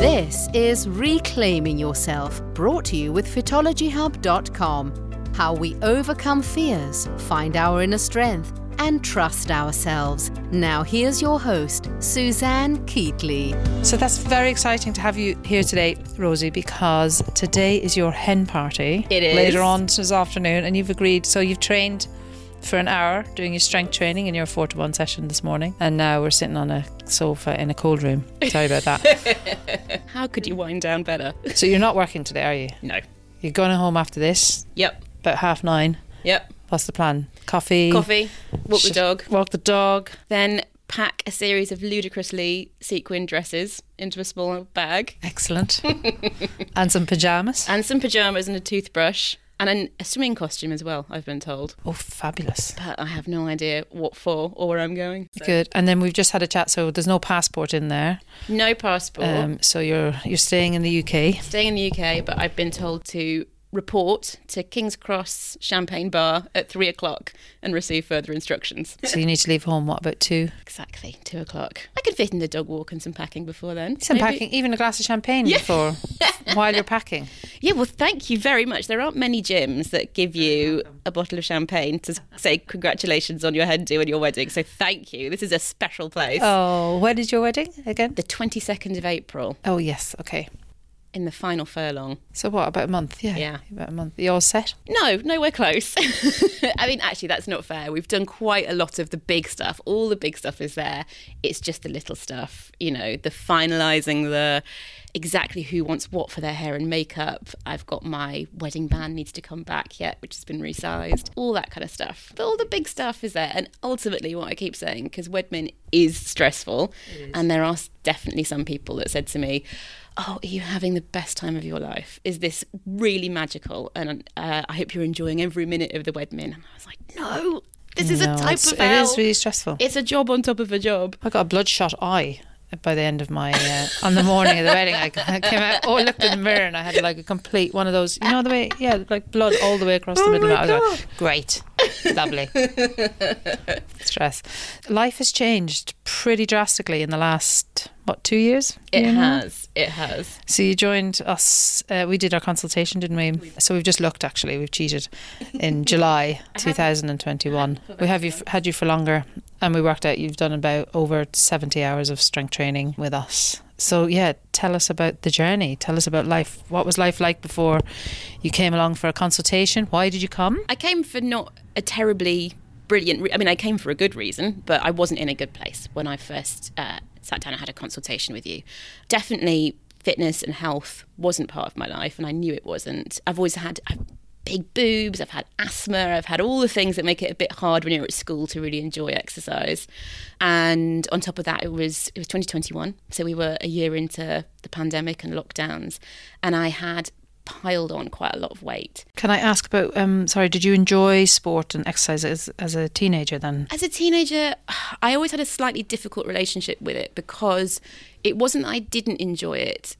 This is Reclaiming Yourself, brought to you with fitologyhub.com. How we overcome fears, find our inner strength, and trust ourselves. Now, here's your host, Suzanne Keatley. So that's very exciting to have you here today, Rosie, because today is your hen party. It is. Later on this afternoon, and you've agreed. So you've trained for an hour doing your strength training in your four to one session this morning, and now we're sitting on a sofa in a cold room. Sorry about that. How could you wind down better? so you're not working today, are you? No. You're going home after this, Yep. about half nine. Yep. What's the plan? Coffee. Coffee, walk the dog, Walk the dog. then pack a series of ludicrously sequin dresses into a small bag, Excellent. and some pajamas. and some pajamas and a toothbrush, and an, a swimming costume as well. I've been told, Oh, fabulous. but I have no idea what for or where I'm going. So- Good. And then we've just had a chat, so there's no passport in there. No passport. Um, so you're you're staying in the UK. Staying in the UK, but I've been told to report to King's Cross Champagne Bar at three o'clock and receive further instructions. So you need to leave home. What about two? Exactly, two o'clock. I could fit in the dog walk and some packing before then. Some Maybe- packing, even a glass of champagne before while you're packing. Yeah, well, thank you very much. There aren't many gyms that give you a bottle of champagne to say congratulations on your hen do and your wedding. So thank you. This is a special place. Oh, when is your wedding again? The 22nd of April Oh yes, okay. In the final furlong. So what? About a month? Yeah, Yeah. about a month. You're all set? No, nowhere close. I mean, actually, that's not fair. We've done quite a lot of the big stuff. All the big stuff is there. It's just the little stuff, you know, the finalising the exactly who wants what for their hair and makeup. I've got my wedding band needs to come back yet, which has been resized. All that kind of stuff. But all the big stuff is there. And ultimately, what I keep saying, because Wedmin is stressful, and there are definitely some people that said to me, oh, are you having the best time of your life? Is this really magical? And uh, I hope you're enjoying every minute of the Wedmin. And I was like, no, this is No, a type of It hell. is really stressful. It's a job on top of a job. I got a bloodshot eye by the end of my uh, on the morning of the wedding. I I came out, oh, I looked in the mirror and I had like a complete one of those. You know the way, yeah, like blood all the way across the middle. I was like, great, lovely. Stress. Life has changed pretty drastically in the last what two years? It has. It has. So you joined us. Uh, we did our consultation, didn't we? So we've just looked. Actually, we've cheated. In July 2021, we have you f- had you for longer, and we worked out you've done about over 70 hours of strength training with us. So yeah, tell us about the journey. Tell us about life. What was life like before you came along for a consultation? Why did you come? I came for not a terribly brilliant. I mean, I came for a good reason, but I wasn't in a good place when I first uh, sat down and had a consultation with you. Definitely, fitness and health wasn't part of my life, and I knew it wasn't. I've always had. I've, Big boobs, I've had asthma, I've had all the things that make it a bit hard when you're at school to really enjoy exercise. And on top of that, it was it was 2021, so we were a year into the pandemic and lockdowns, and I had piled on quite a lot of weight. Can I ask about? Um, sorry, did you enjoy sport and exercise as, as a teenager? Then As a teenager, I always had a slightly difficult relationship with it because it wasn't that I didn't enjoy it.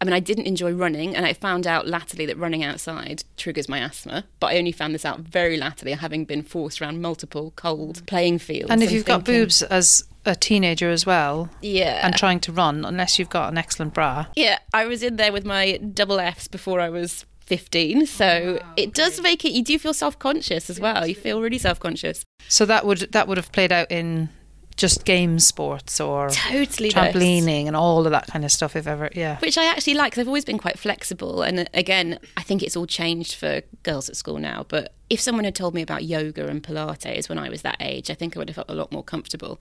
I mean, I didn't enjoy running, and I found out latterly that running outside triggers my asthma. But I only found this out very latterly, having been forced around multiple cold playing fields. and if you've got boobs as a teenager as well, yeah, and trying to run, unless you've got an excellent bra. Yeah, I was in there with my double Fs before I was 15. So oh, it does make it, you do feel self conscious as well. You feel really self conscious. So that would that would have played out in just game sports or Totally. trampolining and all of that kind of stuff. If ever, yeah. Which I actually like 'cause I've always been quite flexible. And uh, again, I think it's all changed for girls at school now. But if someone had told me about yoga and Pilates when I was that age, I think I would have felt a lot more comfortable.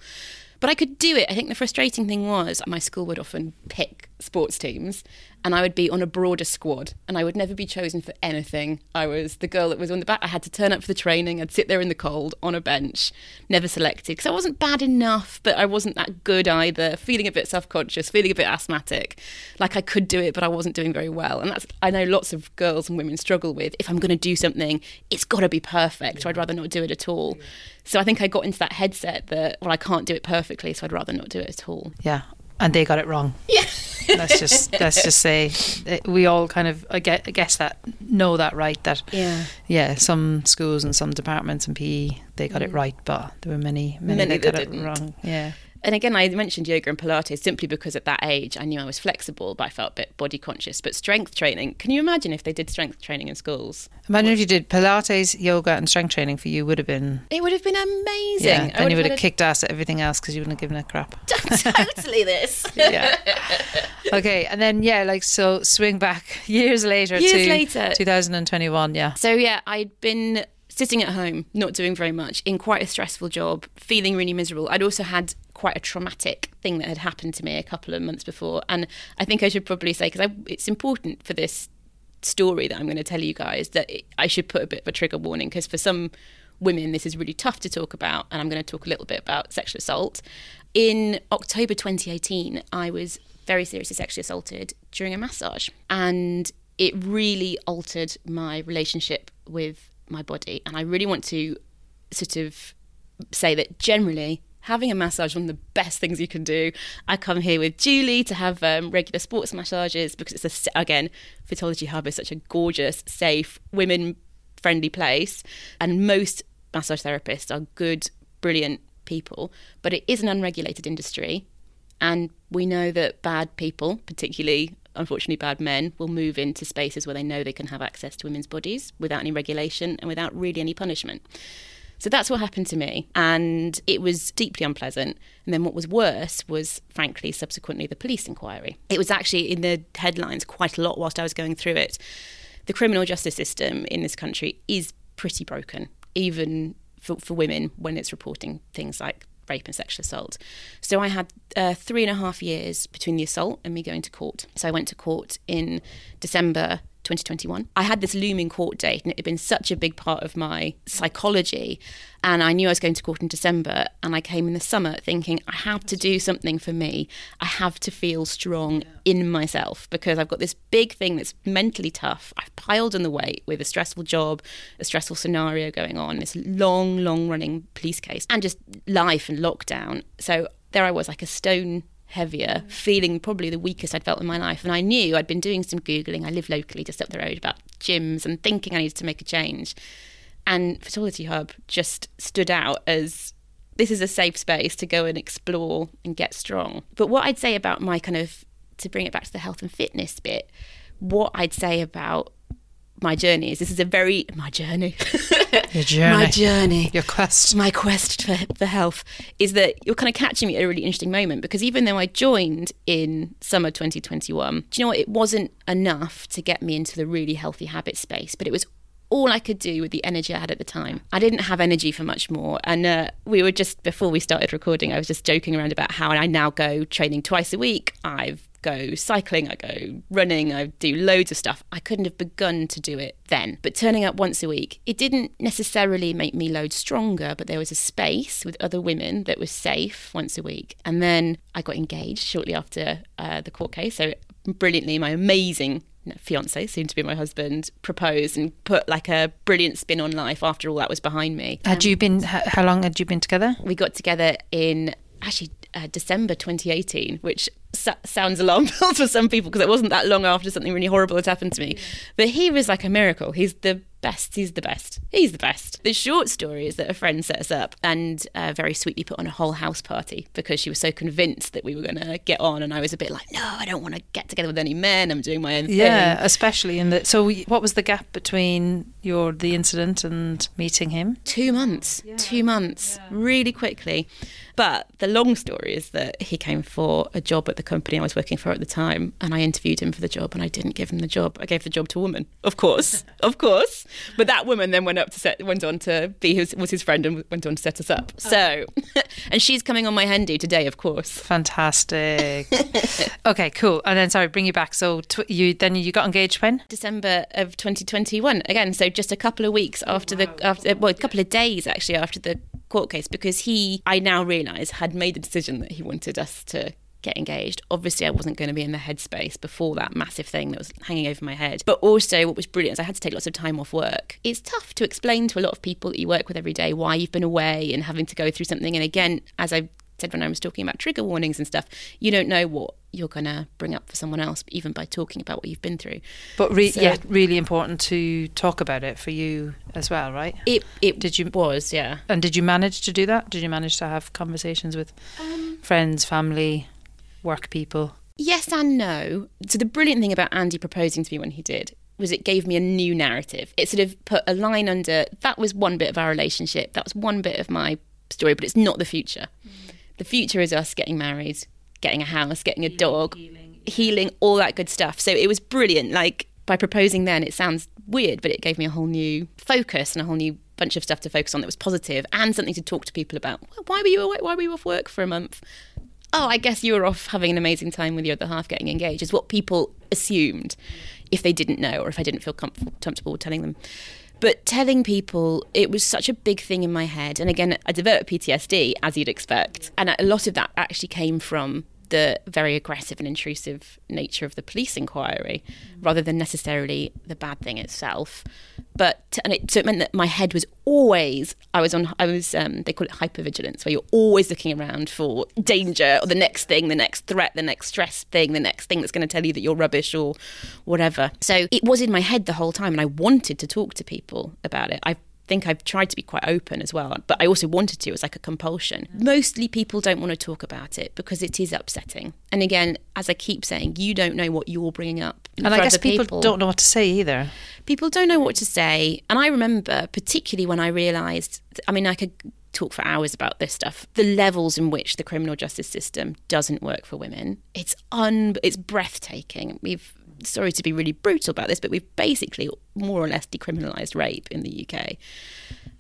But I could do it. I think the frustrating thing was my school would often pick sports teams and I would be on a broader squad and I would never be chosen for anything. I was the girl that was on the back. I had to turn up for the training. I'd sit there in the cold on a bench, never selected because I wasn't bad enough, but I wasn't that good either. Feeling a bit self conscious, feeling a bit asthmatic. Like I could do it, but I wasn't doing very well. And that's, I know lots of girls and women struggle with if I'm going to do something, it's got to be perfect. or I'd rather not do it at all. So I think I got into that headset that, well, I can't do it perfectly, so I'd rather not do it at all. Yeah, and they got it wrong. Yeah. let's just let's just say we all kind of I gue- I guess that know that right that Yeah. yeah some schools and some departments in PE they got it mm. right but there were many many, Many that got that it didn't. wrong yeah And again, I mentioned yoga and Pilates simply because at that age I knew I was flexible, but I felt a bit body conscious. But strength training, can you imagine if they did strength training in schools? Imagine if you did Pilates, yoga, and strength training for you would have been. It would have been amazing. Yeah, then you would had have kicked ass at everything else because you wouldn't have given a crap. totally this. yeah. Okay, and then yeah, like so, swing back years later Years to later. 2021. Yeah. So yeah, I'd been sitting at home, not doing very much, in quite a stressful job, feeling really miserable. I'd also had quite a traumatic thing that had happened to me a couple of months before, and I think I should probably say because it's important for this story that I'm going to tell you guys that it, I should put a bit of a trigger warning because for some women this is really tough to talk about, and I'm going to talk a little bit about sexual assault. In October 2018, I was very seriously sexually assaulted during a massage, and it really altered my relationship with my body. And I really want to sort of say that generally having a massage one of the best things you can do. I come here with Julie to have um, regular sports massages because it's a again, Fitology Hub is such a gorgeous, safe, women friendly place, and most massage therapists are good, brilliant people. But it is an unregulated industry, and we know that bad people, particularly unfortunately bad men, will move into spaces where they know they can have access to women's bodies without any regulation and without really any punishment. So that's what happened to me. And it was deeply unpleasant. And then what was worse was, frankly, subsequently the police inquiry. It was actually in the headlines quite a lot whilst I was going through it. The criminal justice system in this country is pretty broken, even for, for women when it's reporting things like rape and sexual assault. So I had uh, three and a half years between the assault and me going to court. So I went to court in December 2021. I had this looming court date, and it had been such a big part of my psychology. And I knew I was going to court in December, and I came in the summer thinking, I have to do something for me. I have to feel strong in myself because I've got this big thing that's mentally tough. I've piled on the weight with a stressful job, a stressful scenario going on, this long, long running police case, and just life and lockdown. So there I was, like a stone heavier, feeling probably the weakest I'd felt in my life. And I knew I'd been doing some Googling. I live locally just up the road about gyms and thinking I needed to make a change. And Fitology Hub just stood out as this is a safe space to go and explore and get strong. But what I'd say about my kind of, to bring it back to the health and fitness bit, what I'd say about my journey is this is a very, my journey. Your journey. My journey Your quest. my quest for, for health is that you're kind of catching me at a really interesting moment because even though I joined in summer 2021, do you know what? It wasn't enough to get me into the really healthy habit space, but it was all I could do with the energy I had at the time. I didn't have energy for much more. And uh, we were just, before we started recording, I was just joking around about how I now go training twice a week. I've go cycling, I go running, I do loads of stuff. I couldn't have begun to do it then. But turning up once a week, it didn't necessarily make me loads stronger, but there was a space with other women that was safe once a week. And then I got engaged shortly after uh, the court case. So brilliantly, my amazing fiance, soon to be my husband, proposed and put like a brilliant spin on life after all that was behind me. Had you been? How long had you been together? We got together in actually uh, December 2018, which sa- sounds alarm bells for some people because it wasn't that long after something really horrible had happened to me. Mm. But he was like a miracle. He's the best. He's the best. He's the best. The short story is that a friend set us up and uh, very sweetly put on a whole house party because she was so convinced that we were going to get on. And I was a bit like, no, I don't want to get together with any men. I'm doing my own thing. Yeah, especially in the. So, y- what was the gap between your the incident and meeting him? two months two months really quickly but the long story is that he came for a job at the company i was working for at the time and i interviewed him for the job and i didn't give him the job i gave the job to a woman of course of course but that woman then went up to set went on to be his was his friend and went on to set us up oh. so and she's coming on my hendu today of course Fantastic. okay, cool. And then, sorry, bring you back. So, tw- you then you got engaged when? December of 2021. Again, so just a couple of weeks after the after well, a couple of days actually after the court case because he I now realise had made the decision that he wanted us to get engaged. Obviously, I wasn't going to be in the headspace before that massive thing that was hanging over my head. But also, what was brilliant is I had to take lots of time off work. It's tough to explain to a lot of people that you work with every day why you've been away and having to go through something. And again, as I said when I was talking about trigger warnings and stuff, you don't know what you're going to bring up for someone else, even by talking about what you've been through. But re- So- yeah, really important to talk about it for you as well, right? It it Did you- was yeah. And did you manage to do that? Did you manage to have conversations with Um, friends, family, work people? Yes and no. So the brilliant thing about Andy proposing to me when he did was it gave me a new narrative. It sort of put a line under that was one bit of our relationship. That was one bit of my story, but it's not the future. The future is us getting married, getting a house, getting a dog, healing, all that good stuff. So it was brilliant. Like by proposing then, it sounds weird, but it gave me a whole new focus and a whole new bunch of stuff to focus on that was positive and something to talk to people about. Why were you away? Why were you off work for a month? Oh, I guess you were off having an amazing time with your other half getting engaged, is what people assumed if they didn't know or if I didn't feel comf- comfortable telling them. But telling people, it was such a big thing in my head. And again, I developed PTSD, as you'd expect. And a lot of that actually came from the very aggressive and intrusive nature of the police inquiry rather than necessarily the bad thing itself. But and it, so it meant that my head was always I was on I was um, they call it hypervigilance where you're always looking around for danger or the next thing, the next threat, the next stress thing, the next thing that's going to tell you that you're rubbish or whatever. So it was in my head the whole time, and I wanted to talk to people about it. I think I've tried to be quite open as well, but I also wanted to. It was like a compulsion. Mm. Mostly people don't want to talk about it because it is upsetting. And again, as I keep saying, you don't know what you're bringing up. And I guess other people, don't know what to say either. people don't know what to say. And I remember, particularly when I realised, I mean, I could talk for hours about this stuff. The levels in which the criminal justice system doesn't work for women, it's un, it's breathtaking. We've sorry to be really brutal about this, but we've basically more or less decriminalised rape in the UK.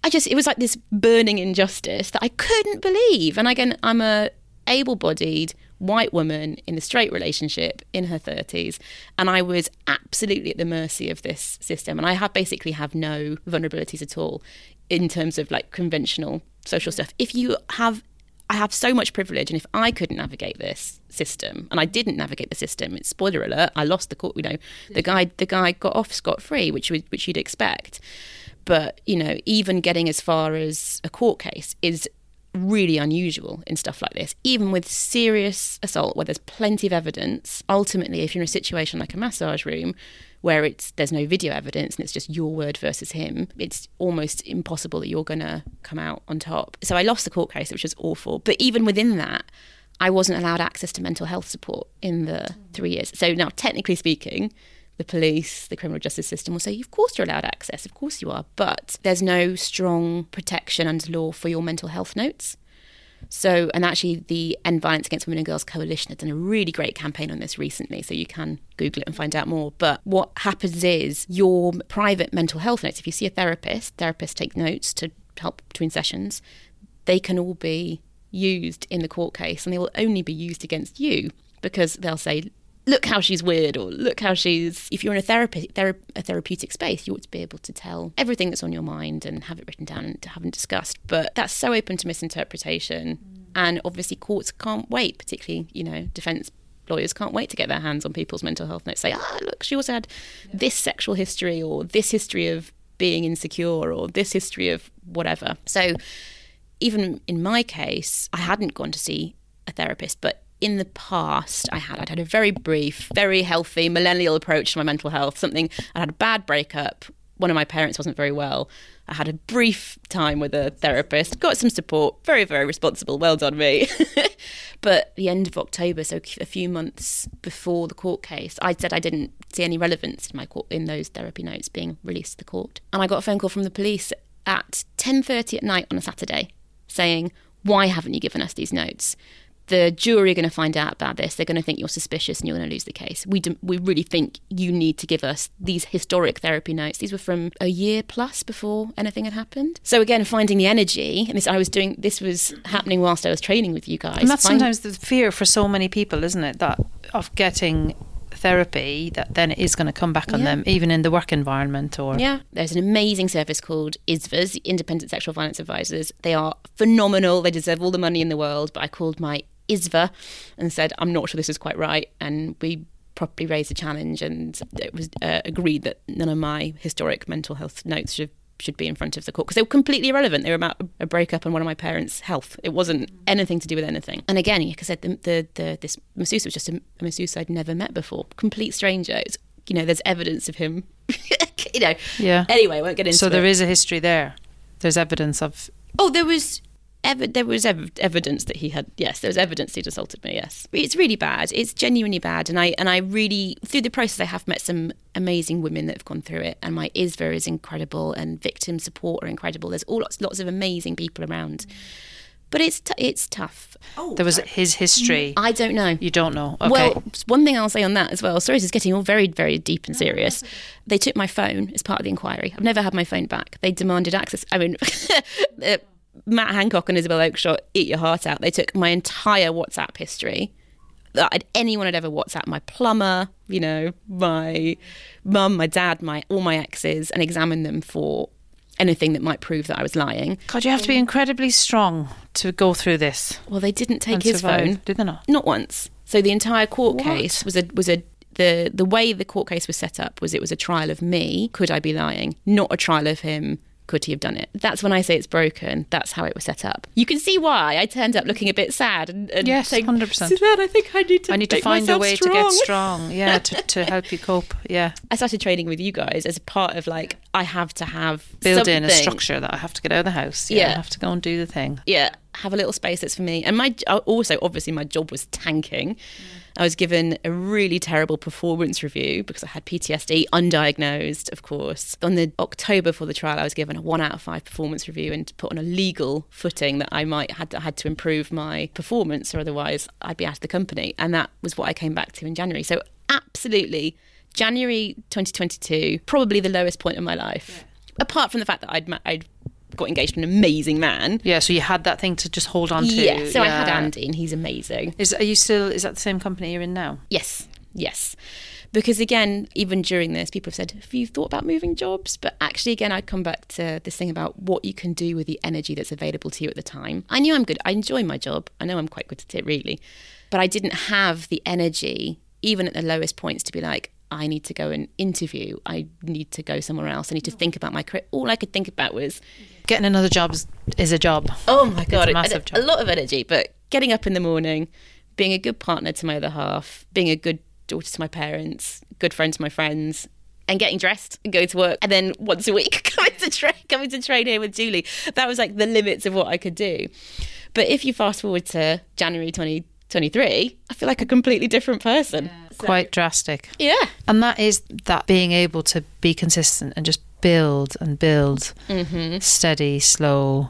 I just it was like this burning injustice that I couldn't believe. And again, I'm a able-bodied white woman in a straight relationship in her 30s and I was absolutely at the mercy of this system and I have basically have no vulnerabilities at all in terms of like conventional social stuff. If you have I have so much privilege, and if I couldn't navigate this system, and I didn't navigate the system, it's spoiler alert, I lost the court. You know, the guy, the guy got off scot free, which was, which you'd expect. But you know, even getting as far as a court case is really unusual in stuff like this. Even with serious assault, where there's plenty of evidence, ultimately, if you're in a situation like a massage room, where it's there's no video evidence and it's just your word versus him, it's almost impossible that you're going to come out on top. So I lost the court case, which was awful. But even within that, I wasn't allowed access to mental health support in the three years. So now, technically speaking, the police, the criminal justice system will say, of course you're allowed access, of course you are, but there's no strong protection under law for your mental health notes. So, and actually, the End Violence Against Women and Girls Coalition has done a really great campaign on this recently, so you can Google it and find out more. But what happens is your private mental health notes, if you see a therapist, therapists take notes to help between sessions, they can all be used in the court case and they will only be used against you because they'll say, look how she's weird or look how she's if you're in a therapy thera- a therapeutic space you ought to be able to tell everything that's on your mind and have it written down and to have it discussed. But that's so open to misinterpretation. And obviously courts can't wait particularly you know defense lawyers can't wait to get their hands on people's mental health notes. Say ah look she also had this sexual history or this history of being insecure or this history of whatever. So even in my case, I hadn't gone to see a therapist, but in the past, I had. I'd had a very brief, very healthy millennial approach to my mental health. Something I had a bad breakup. One of my parents wasn't very well. I had a brief time with a therapist, got some support. Very, very responsible. Well done, me. but the end of October, so a few months before the court case, I said I didn't see any relevance in my court in those therapy notes being released to the court, and I got a phone call from the police at ten thirty at night on a Saturday saying, Why haven't you given us these notes? The jury are going to find out about this. They're going to think you're suspicious and you're going to lose the case. We, do, we really think you need to give us these historic therapy notes. These were from a year plus before anything had happened. So, again, finding the energy, and this I was doing, this was happening whilst I was training with you guys. And that's Find- sometimes the fear for so many people, isn't it? That of getting therapy that then it is going to come back on Yeah. them, even in the work environment or. Yeah, there's an amazing service called ISVAs, Independent Sexual Violence Advisors. They are phenomenal. They deserve all the money in the world. But I called my ISVA and said, I'm not sure this is quite right. And we properly raised a challenge and it was uh, agreed that none of my historic mental health notes should should be in front of the court because they were completely irrelevant. They were about a breakup and one of my parents' health. It wasn't anything to do with anything. And again, like I said, the, the, the this masseuse was just a, a masseuse I'd never met before, complete stranger. It's, you know, there's evidence of him. you know. Yeah. Anyway, I won't get into it. So it. there is a history there. There's evidence of Oh, there was. Ev- there was ev- evidence that he had yes there was evidence he'd assaulted me yes it's really bad it's genuinely bad and i and i really through the process i have met some amazing women that have gone through it and my isva is incredible and victim support are incredible there's all lots, lots of amazing people around but it's t- it's tough there was his history. i don't know You don't know. Okay. well, one thing I'll say on that as well, sorry, this is getting all very, very deep and serious. They took my phone as part of the inquiry. I've never had my phone back. They demanded access. I mean, uh, Matt Hancock and Isabel Oakeshott, eat your heart out. They took my entire WhatsApp history. That anyone had ever WhatsApp my plumber, you know, my mum, my dad, my all my exes, and examined them for anything that might prove that I was lying. God, you have to be incredibly strong to go through this. Well, they didn't take his survive, phone. Did they not? Not once. So the entire court What? case was a was a the the way the court case was set up was it was a trial of me. Could I be lying? Not a trial of him. Could he have done it? That's when I say it's broken. That's how it was set up. You can see why I turned up looking a bit sad and, and Yes, saying, 100%. Suzanne, I think I need to. I need to find a way strong. to get strong. Yeah, to, to help you cope. Yeah. I started training with you guys as a part of like I have to have Build in a structure that I have to get out of the house. Yeah. I Yeah. have to go and do the thing. yeah, have a little space that's for me. And my uh, also obviously my job was tanking. Mm. I was given a really terrible performance review because I had PTSD, undiagnosed, of course. On the October for the trial, I was given a one out of five performance review and put on a legal footing that I might had had to improve my performance, or otherwise I'd be out of the company. And that was what I came back to in January. So absolutely, January 2022, probably the lowest point in my life. Apart from the fact that I'd I'd got engaged to an amazing man. Yeah, so you had that thing to just hold on to. Yeah, so I had Andy, and he's amazing. Is are you still? Is that the same company you're in now? Yes, yes. Because again, even during this, people have said, Have you thought about moving jobs? But actually, again, I'd come back to this thing about what you can do with the energy that's available to you at the time. I knew I'm good. I enjoy my job. I know I'm quite good at it, really. But I didn't have the energy, even at the lowest points, to be like, I need to go and interview. I need to go somewhere else. I need to think about my career. All I could think about was, Getting another job is, is a job. Oh my god, a massive a, job. a lot of energy. But getting up in the morning, being a good partner to my other half, being a good daughter to my parents, good friend to my friends, and getting dressed and go to work, and then once a week coming to train, coming to train here with Julie. That was like the limits of what I could do. But if you fast forward to January 2023, I feel like a completely different person. Quite drastic. Yeah. And that is that being able to be consistent and just build and build, Mm-hmm. steady, slow,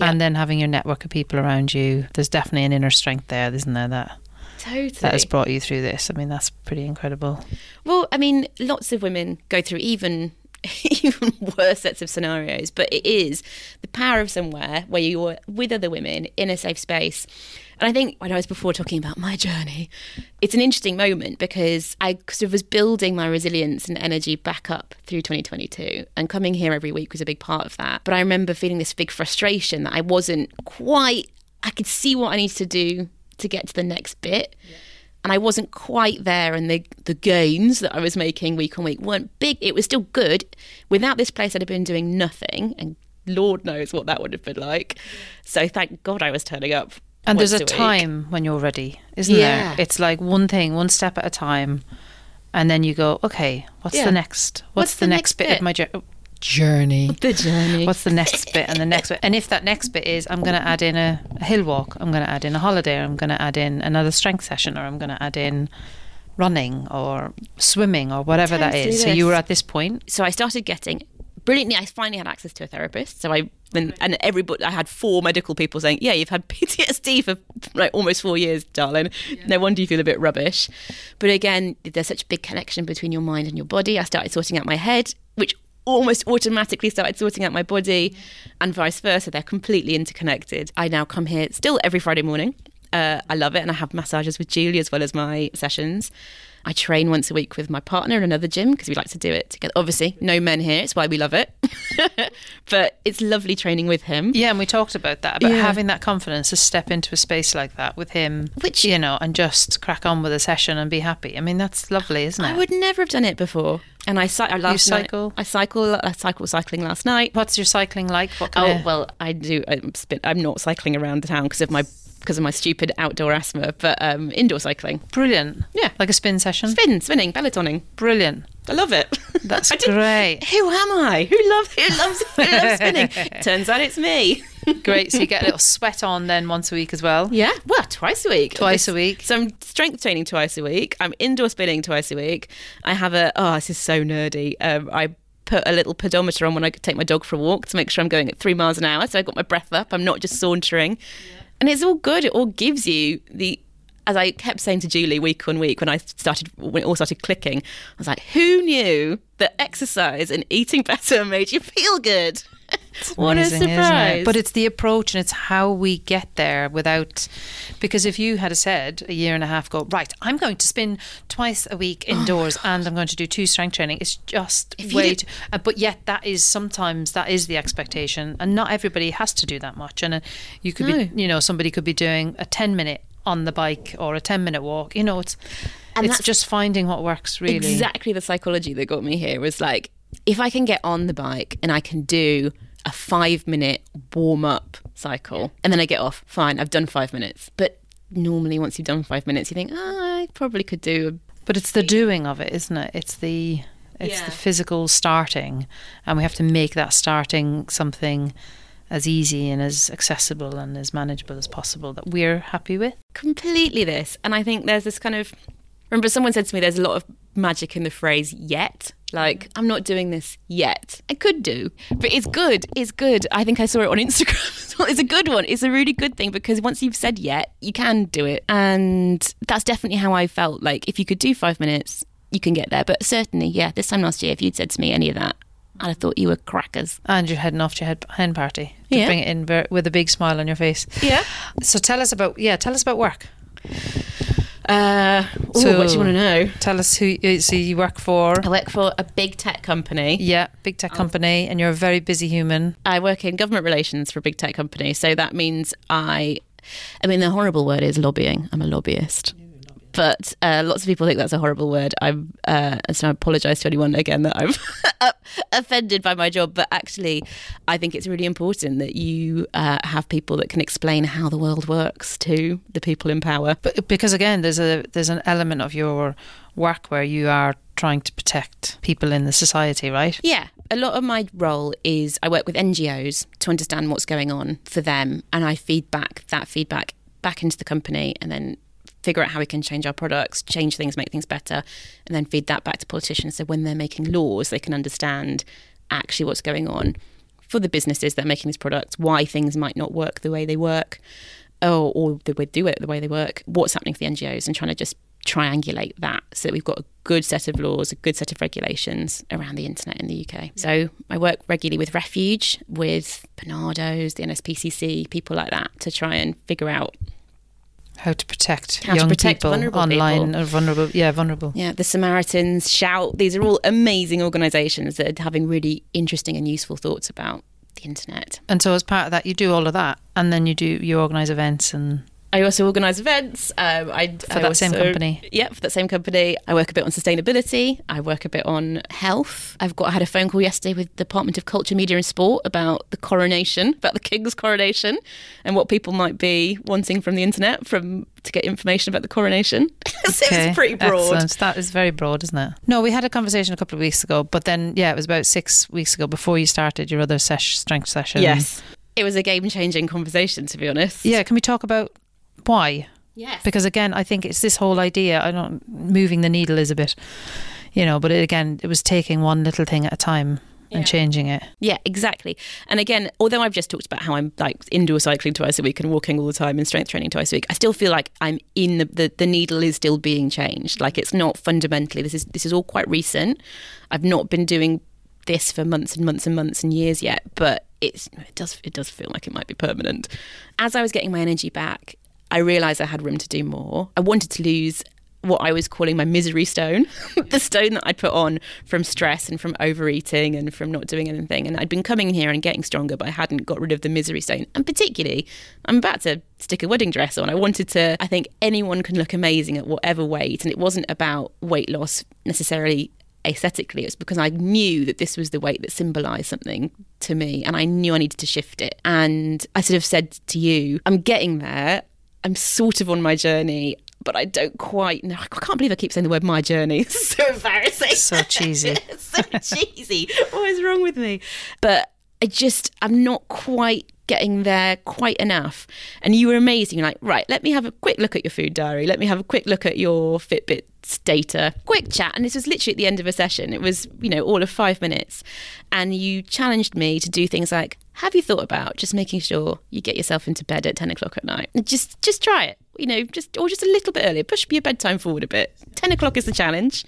and then having your network of people around you. There's definitely an inner strength there, isn't there? That Totally. that has brought you through this. I mean, that's pretty incredible. Well, I mean, lots of women go through even even worse sets of scenarios, but it is the power of somewhere where you're with other women in a safe space. And I think when I was before talking about my journey, it's an interesting moment because I sort of was building my resilience and energy back up through 2022. And coming here every week was a big part of that. But I remember feeling this big frustration that I wasn't quite, I could see what I needed to do to get to the next bit and I wasn't quite there, and the the gains that I was making week on week weren't big. It was still good. Without this place, I'd have been doing nothing, and Lord knows what that would have been like. So thank God I was turning up. And there's a week. time when you're ready, isn't Yeah. there? It's like one thing, one step at a time, and then you go, okay, what's Yeah. the next? What's, the, next, bit, of my jour- journey? The journey. What's the next bit and the next bit? And if that next bit is, I'm going to add in a, a hill walk, I'm going to add in a holiday, or I'm going to add in another strength session, or I'm going to add in running or swimming or whatever that is. So you were at this point. so I started getting brilliantly. I finally had access to a therapist. So I and, and everybody, I had four medical people saying, "Yeah, you've had PTSD for like almost four years, darling. No wonder you feel a bit rubbish." But again, there's such a big connection between your mind and your body. I started sorting out my head, which almost automatically started sorting out my body, and vice versa. They're completely interconnected. I now come here still every Friday morning. Uh, I love it, and I have massages with Julie as well as my sessions. I train once a week with my partner in another gym because we like to do it together. Obviously, no men here. It's why we love it. but it's lovely training with him. Yeah, and we talked about that about Yeah. having that confidence to step into a space like that with him, Which- you know, and just crack on with a session and be happy. I mean, that's lovely, isn't it? I would never have done it before. And I, I last night- cycle? I cycle. I cycle cycling last night. What's your cycling like? What Oh well, I do. I'm, spin- I'm not cycling around the town because of my because of my stupid outdoor asthma, but um, indoor cycling. brilliant. Yeah. like a spin session. Spin, spinning, pelotoning. Brilliant. I love it. That's great. Who am I? Who loves who loves who loves spinning? Turns out it's me. Great. So you get a little sweat on then once a week as well. Yeah, well, twice a week. Twice a week. So I'm strength training twice a week. I'm indoor spinning twice a week. I have a oh, this is so nerdy. Um, I put a little pedometer on when I take my dog for a walk to make sure I'm going at three miles an hour. So I got my breath up. I'm not just sauntering, and it's all good. It all gives you the. As I kept saying to Julie week on week when I started when it all started clicking, I was like, "Who knew that exercise and eating better made you feel good?" What Amazing, a isn't it? surprise! But it's the approach and it's how we get there without. Because if you had said a year and a half ago, right, I'm going to spin twice a week indoors and I'm going to do two strength training, it's just If you way did- too. uh, But yet, that is sometimes that is the expectation, and not everybody has to do that much. And uh, you could No. be, you know, somebody could be doing a 10 minute on the bike or a 10 minute walk. You know, it's. And it's just finding what works really. Exactly the psychology that got me here was like, if I can get on the bike and I can do a five minute warm up cycle and then I get off, fine, I've done five minutes. But normally, once you've done five minutes, you think, oh, I probably could do. But it's the doing of it, isn't it? It's the it's Yeah. the physical starting, and we have to make that starting something as easy and as accessible and as manageable as possible that we're happy with. completely this. And I think there's this kind of. Remember, someone said to me, there's a lot of magic in the phrase yet. Like, mm. I'm not doing this yet. I could do, but it's good. It's good. I think I saw it on Instagram as well. It's a good one. It's a really good thing because once you've said yet, you can do it. And that's definitely how I felt. Like, if you could do five minutes, you can get there. But certainly, yeah, this time last year, if you'd said to me any of that, I'd have thought you were crackers. And you're heading off to your hen party. to Yeah. Bring it in with a big smile on your face. Yeah. So tell us about yeah. Tell us about work. Uh, ooh, So- what do you want to know? Tell us who. uh, So you work for. I work for a big tech company. Yeah, big tech company, and you're a very busy human. I work in government relations for a big tech company. So that means I, I mean, the horrible word is lobbying. I'm a lobbyist. But uh, lots of people think that's a horrible word. I'm, uh, so I apologise to anyone again that I'm offended by my job. But actually, I think it's really important that you uh, have people that can explain how the world works to the people in power. But because again, there's a there's an element of your work where you are trying to protect people in the society, right? Yeah, a lot of my role is I work with NGOs to understand what's going on for them, and I feed back that feedback back into the company, and then figure out how we can change our products, change things, make things better, and then feed that back to politicians. So when they're making laws, they can understand actually what's going on for the businesses that are making these products, why things might not work the way they work, oh, or, or they would do it the way they work, what's happening for the NGOs, and trying to just triangulate that so that we've got a good set of laws, a good set of regulations around the internet in the UK. So I work regularly with Refuge, with Barnardo's, the NSPCC, people like that to try and figure out How to protect How to young protect people vulnerable online, people. or vulnerable. Yeah, vulnerable. Yeah, the Samaritans, Shout. These are all amazing organisations that are having really interesting and useful thoughts about the internet. And so as part of that, you do all of that, and then you do you organise events and I also organise events. Um, I, For that same company? Yeah, for that same company. I work a bit on sustainability. I work a bit on health. I've got I had a phone call yesterday with the Department of Culture, Media and Sport about the coronation, about the King's coronation, and what people might be wanting from the internet from to get information about the coronation. so it's pretty broad. Excellent. That is very broad, isn't it? No, we had a conversation a couple of weeks ago, but then yeah, it was about six weeks ago before you started your other sesh, strength session. Yes. It was a game changing conversation, to be honest. Yeah. Can we talk about why? Yes. Because again, I think it's this whole idea. I don't moving the needle is a bit, you know, but it, again, it was taking one little thing at a time Yeah. and changing it. Yeah, exactly. And again, although I've just talked about how I'm like indoor cycling twice a week and walking all the time and strength training twice a week, I still feel like I'm in the, the, the needle is still being changed. Like it's not fundamentally this is this is all quite recent. I've not been doing this for months and months and months and years yet, but it's it does it does feel like it might be permanent. As I was getting my energy back, I realised I had room to do more. I wanted to lose what I was calling my misery stone, the stone that I'd put on from stress and from overeating and from not doing anything. And I'd been coming here and getting stronger, but I hadn't got rid of the misery stone. And particularly, I'm about to stick a wedding dress on. I wanted to, I think anyone can look amazing at whatever weight. And it wasn't about weight loss necessarily aesthetically. It's because I knew that this was the weight that symbolized something to me and I knew I needed to shift it. And I sort of said to you, I'm getting there. I'm sort of on my journey but I don't quite know. I can't believe I keep saying the word my journey. It's so embarrassing. So cheesy. so cheesy. What is wrong with me? But I just, I'm not quite getting there quite enough. And you were amazing. You're like, right, let me have a quick look at your food diary. Let me have a quick look at your Fitbit data. Quick chat. And this was literally at the end of a session. It was, you know, all of five minutes. And you challenged me to do things like, have you thought about just making sure you get yourself into bed at 10 o'clock at night? Just, just try it. You know, just, or just a little bit earlier. Push your bedtime forward a bit. 10 o'clock is the challenge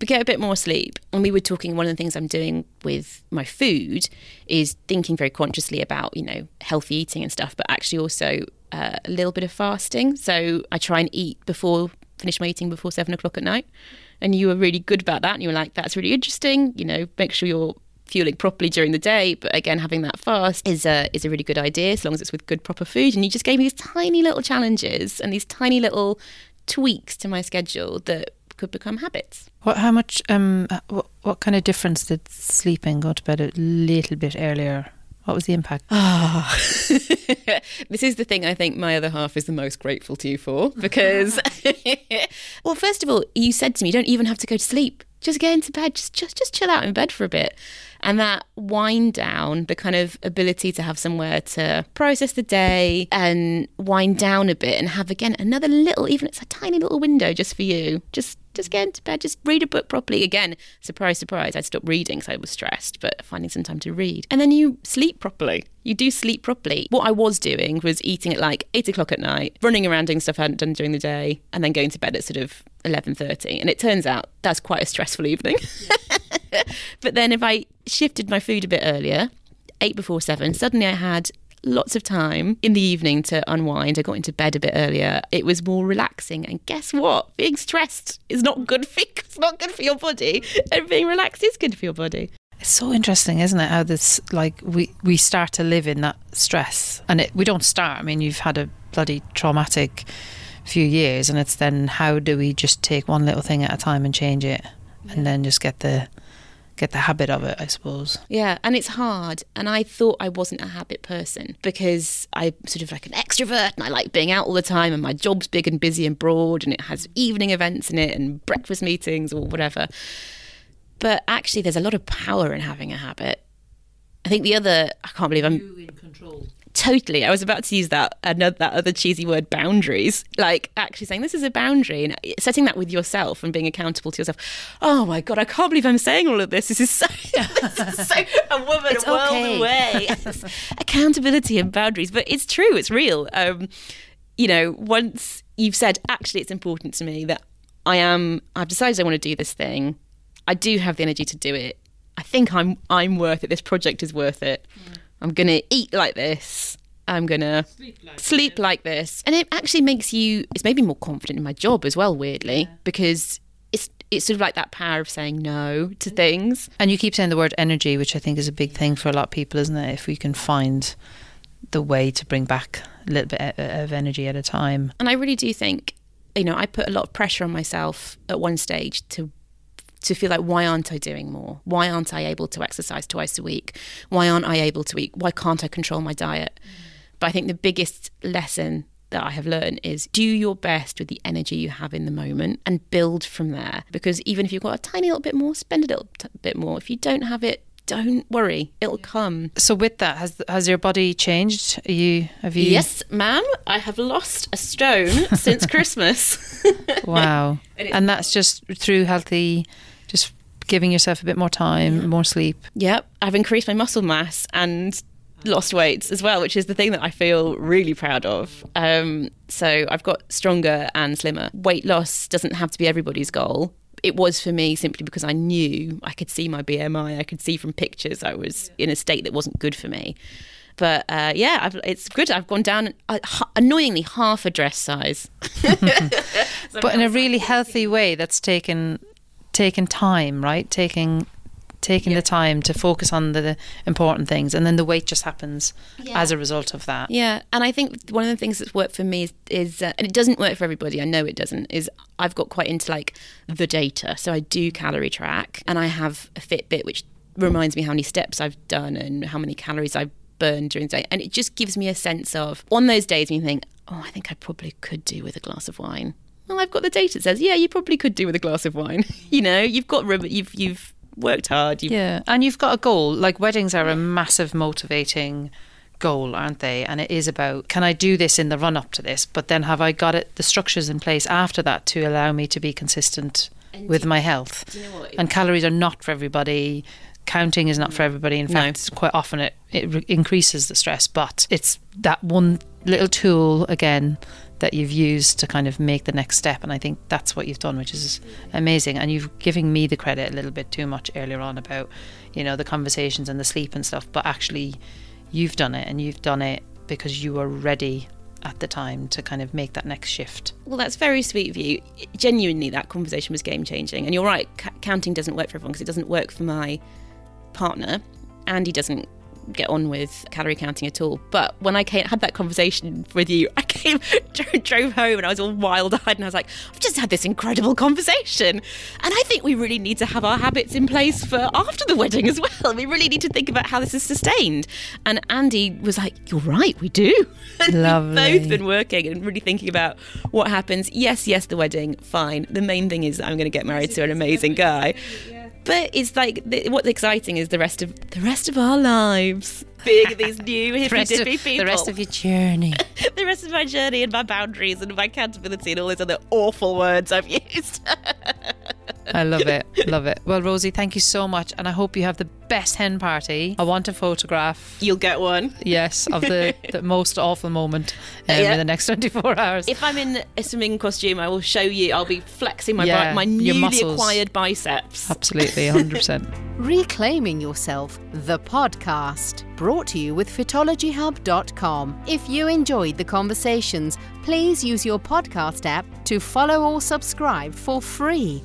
get a bit more sleep. And we were talking, one of the things I'm doing with my food is thinking very consciously about, you know, healthy eating and stuff, but actually also uh, a little bit of fasting. So I try and eat before, finish my eating before seven o'clock at night. And you were really good about that. And you were like, that's really interesting. You know, make sure you're fueling properly during the day. But again, having that fast is a, is a really good idea as long as it's with good, proper food. And you just gave me these tiny little challenges and these tiny little tweaks to my schedule that could become habits. What? How much? Um. What? What kind of difference did sleeping, go to bed a little bit earlier? What was the impact? Ah, this is the thing I think my other half is the most grateful to you for because, well, first of all, you said to me, you don't even have to go to sleep. Just get into bed. Just, just, just chill out in bed for a bit. And that wind down, the kind of ability to have somewhere to process the day and wind down a bit and have again another little, even it's a tiny little window just for you. Just just get into bed, just read a book properly. Again, surprise, surprise, I'd stopped reading because I was stressed, but finding some time to read. And then you sleep properly. You do sleep properly. What I was doing was eating at like eight o'clock at night, running around doing stuff I hadn't done during the day, and then going to bed at sort of eleven thirty. And it turns out that's quite a stressful evening. but then if I shifted my food a bit earlier, eight before seven, suddenly I had lots of time in the evening to unwind. I got into bed a bit earlier. It was more relaxing. And guess what? Being stressed is not good for it's not good for your body, and being relaxed is good for your body. It's so interesting, isn't it? How this like we we start to live in that stress, and it, we don't start. I mean, you've had a bloody traumatic few years, and it's then how do we just take one little thing at a time and change it, and then just get the get the habit of it, I suppose. Yeah, and it's hard. And I thought I wasn't a habit person because I'm sort of like an extrovert and I like being out all the time and my job's big and busy and broad and it has evening events in it and breakfast meetings or whatever. But actually, there's a lot of power in having a habit. I think the other, I can't believe I'm. in control totally. I was about to use that another that other cheesy word, boundaries. Like actually saying this is a boundary and setting that with yourself and being accountable to yourself. Oh my god, I can't believe I'm saying all of this. This is so, this is so a woman it's a world okay. away. Accountability and boundaries, but it's true. It's real. Um, you know, once you've said actually, it's important to me that I am. I've decided I want to do this thing. I do have the energy to do it. I think I'm I'm worth it. This project is worth it. Mm. I'm going to eat like this. I'm going to sleep, like, sleep like, this. And it actually makes you, it's made me more confident in my job as well, weirdly, yeah. because it's it's sort of like that power of saying no to things. And you keep saying the word energy, which I think is a big thing for a lot of people, isn't it? If we can find the way to bring back a little bit of energy at a time. And I really do think, you know, I put a lot of pressure on myself at one stage to to feel like, why aren't I doing more? Why aren't I able to exercise twice a week? Why aren't I able to eat? Why can't I control my diet? Mm. But I think the biggest lesson that I have learned is do your best with the energy you have in the moment and build from there. Because even if you've got a tiny little bit more, spend a little t- bit more. If you don't have it, don't worry, it'll come. So with that, has has your body changed? Are you have you? Yes, ma'am. I have lost a stone since Christmas. wow, and, and, that's just through healthy just giving yourself a bit more time, more sleep. Yep. I've increased my muscle mass and lost weight as well, which is the thing that I feel really proud of. Um, so I've got stronger and slimmer. Weight loss doesn't have to be everybody's goal. It was for me simply because I knew I could see my BMI. I could see from pictures I was in a state that wasn't good for me. But uh, yeah, I've, it's good. I've gone down uh, h- annoyingly half a dress size. but in a really healthy way that's taken taken time, right? Taking taking the time to focus on the, important things and then the weight just happens as a result of that. Yeah, and I think one of the things that's worked for me is, is uh, and it doesn't work for everybody. I know it doesn't. Is I've got quite into like the data, so I do calorie track, and I have a Fitbit which reminds me how many steps I've done and how many calories I've burned during the day, and it just gives me a sense of on those days when you think, oh, I think I probably could do with a glass of wine. Well, I've got the data that says, yeah, you probably could do with a glass of wine. you know, you've got room, you've you've worked hard. You've, Yeah, and you've got a goal. Like weddings are a massive motivating goal, aren't they? And it is about can I do this in the run up to this, but then have I got it the structures in place after that to allow me to be consistent with my health? do you know what? And calories are not for everybody. Counting is not for everybody. In No. fact, quite often it, it re- increases the stress, but it's that one little tool again that you've used to kind of make the next step. And I think that's what you've done, which is amazing. And you've given me the credit a little bit too much earlier on about, you know, the conversations and the sleep and stuff. But actually, you've done it and you've done it because you were ready at the time to kind of make that next shift. Well, that's very sweet of you. Genuinely, that conversation was game changing. And you're right, c- counting doesn't work for everyone because it doesn't work for my partner. Andy doesn't get on with calorie counting at all. But when I came, had that conversation with you, I came, drove home and I was all wild eyed and I was like, I've just had this incredible conversation. And I think we really need to have our habits in place for after the wedding as well. We really need to think about how this is sustained. And Andy was like, You're right, we do. And we've both been working and really thinking about what happens. Yes, yes, the wedding, fine. The main thing is I'm going to get married to an amazing guy. But it's like the, what's exciting is the rest of the rest of our lives. Being these new hippy rest, of, dippy people. the rest of your journey. the rest of my journey and my boundaries and my accountability and all those other awful words I've used. I love it. Love it. Well, Rosie, thank you so much. And I hope you have the best hen party. I want a photograph, You'll get one. yes, of the, the most awful moment um, Yeah. in the next 24 hours. If I'm in a swimming costume, I will show you. I'll be flexing my Yeah, my newly acquired biceps. Absolutely, 100%. Reclaiming Yourself, the podcast, brought to you with fitologyhub.com. If you enjoyed the conversations, please use your podcast app to follow or subscribe for free.